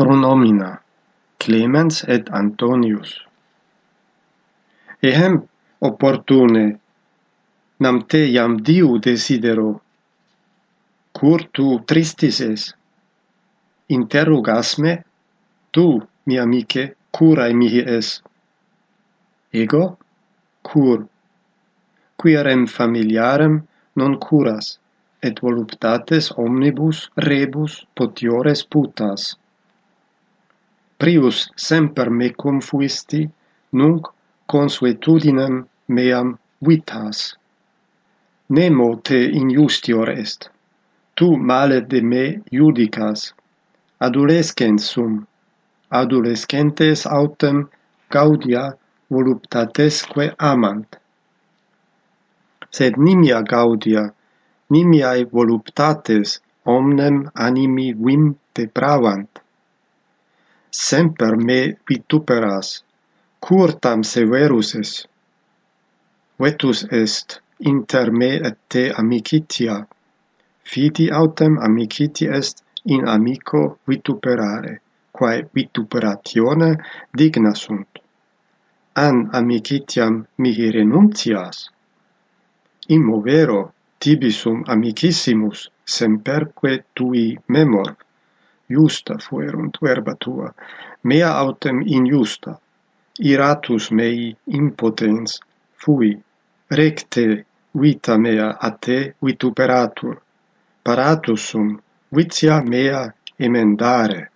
pronomina Clemens et Antonius. Ehem opportune nam te iam diu desidero. Cur tu tristis es? Interrogas me tu mi amice curae mihi es. Ego? Cur. Quirem familiarem non curas et voluptates omnibus rebus potiores putas prius semper mecum fuisti, nunc consuetudinem meam vitas. Nemo te injustior est, tu male de me judicas, adolescens sum, adolescentes autem gaudia voluptatesque amant. Sed nimia gaudia, nimiae voluptates omnem animi vim depravant, semper me vituperas, curtam severus es. Vetus est inter me et te amicitia, fidi autem amiciti est in amico vituperare, quae vituperatione digna sunt. An amicitiam mihi renuncias. Immo vero, tibi sum amicissimus, semperque tui memor, justa fuerunt verba tua, mea autem injusta, iratus mei impotens fui, recte vita mea a te vituperatur, paratus sum vitia mea emendare.